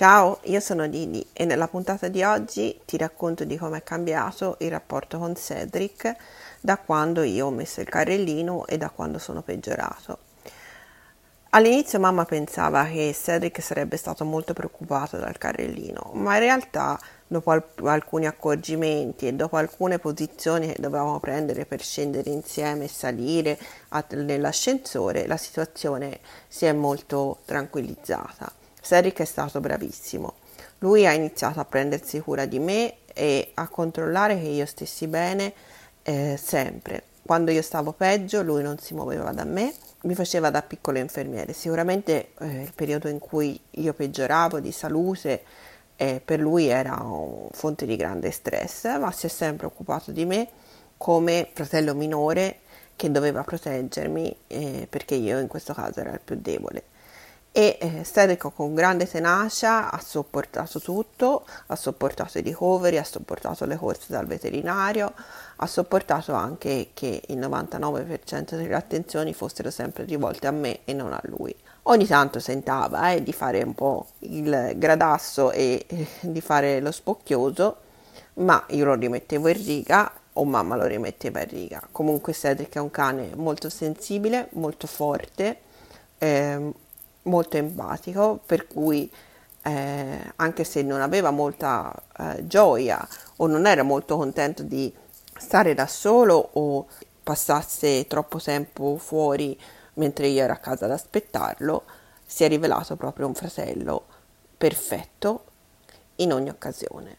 Ciao, io sono Didi e nella puntata di oggi ti racconto di come è cambiato il rapporto con Cedric da quando io ho messo il carrellino e da quando sono peggiorato. All'inizio mamma pensava che Cedric sarebbe stato molto preoccupato dal carrellino, ma in realtà dopo alc- alcuni accorgimenti e dopo alcune posizioni che dovevamo prendere per scendere insieme e salire a- nell'ascensore, la situazione si è molto tranquillizzata. Cedric è stato bravissimo. Lui ha iniziato a prendersi cura di me e a controllare che io stessi bene eh, sempre. Quando io stavo peggio, lui non si muoveva da me, mi faceva da piccolo infermiere. Sicuramente eh, il periodo in cui io peggioravo di salute eh, per lui era un fonte di grande stress, ma si è sempre occupato di me come fratello minore che doveva proteggermi eh, perché io in questo caso era il più debole e eh, Cedric con grande tenacia ha sopportato tutto, ha sopportato i ricoveri, ha sopportato le corse dal veterinario, ha sopportato anche che il 99% delle attenzioni fossero sempre rivolte a me e non a lui. Ogni tanto sentava eh, di fare un po' il gradasso e eh, di fare lo spocchioso, ma io lo rimettevo in riga o mamma lo rimetteva in riga. Comunque Cedric è un cane molto sensibile, molto forte, eh, molto empatico, per cui eh, anche se non aveva molta eh, gioia o non era molto contento di stare da solo o passasse troppo tempo fuori mentre io ero a casa ad aspettarlo, si è rivelato proprio un fratello perfetto in ogni occasione.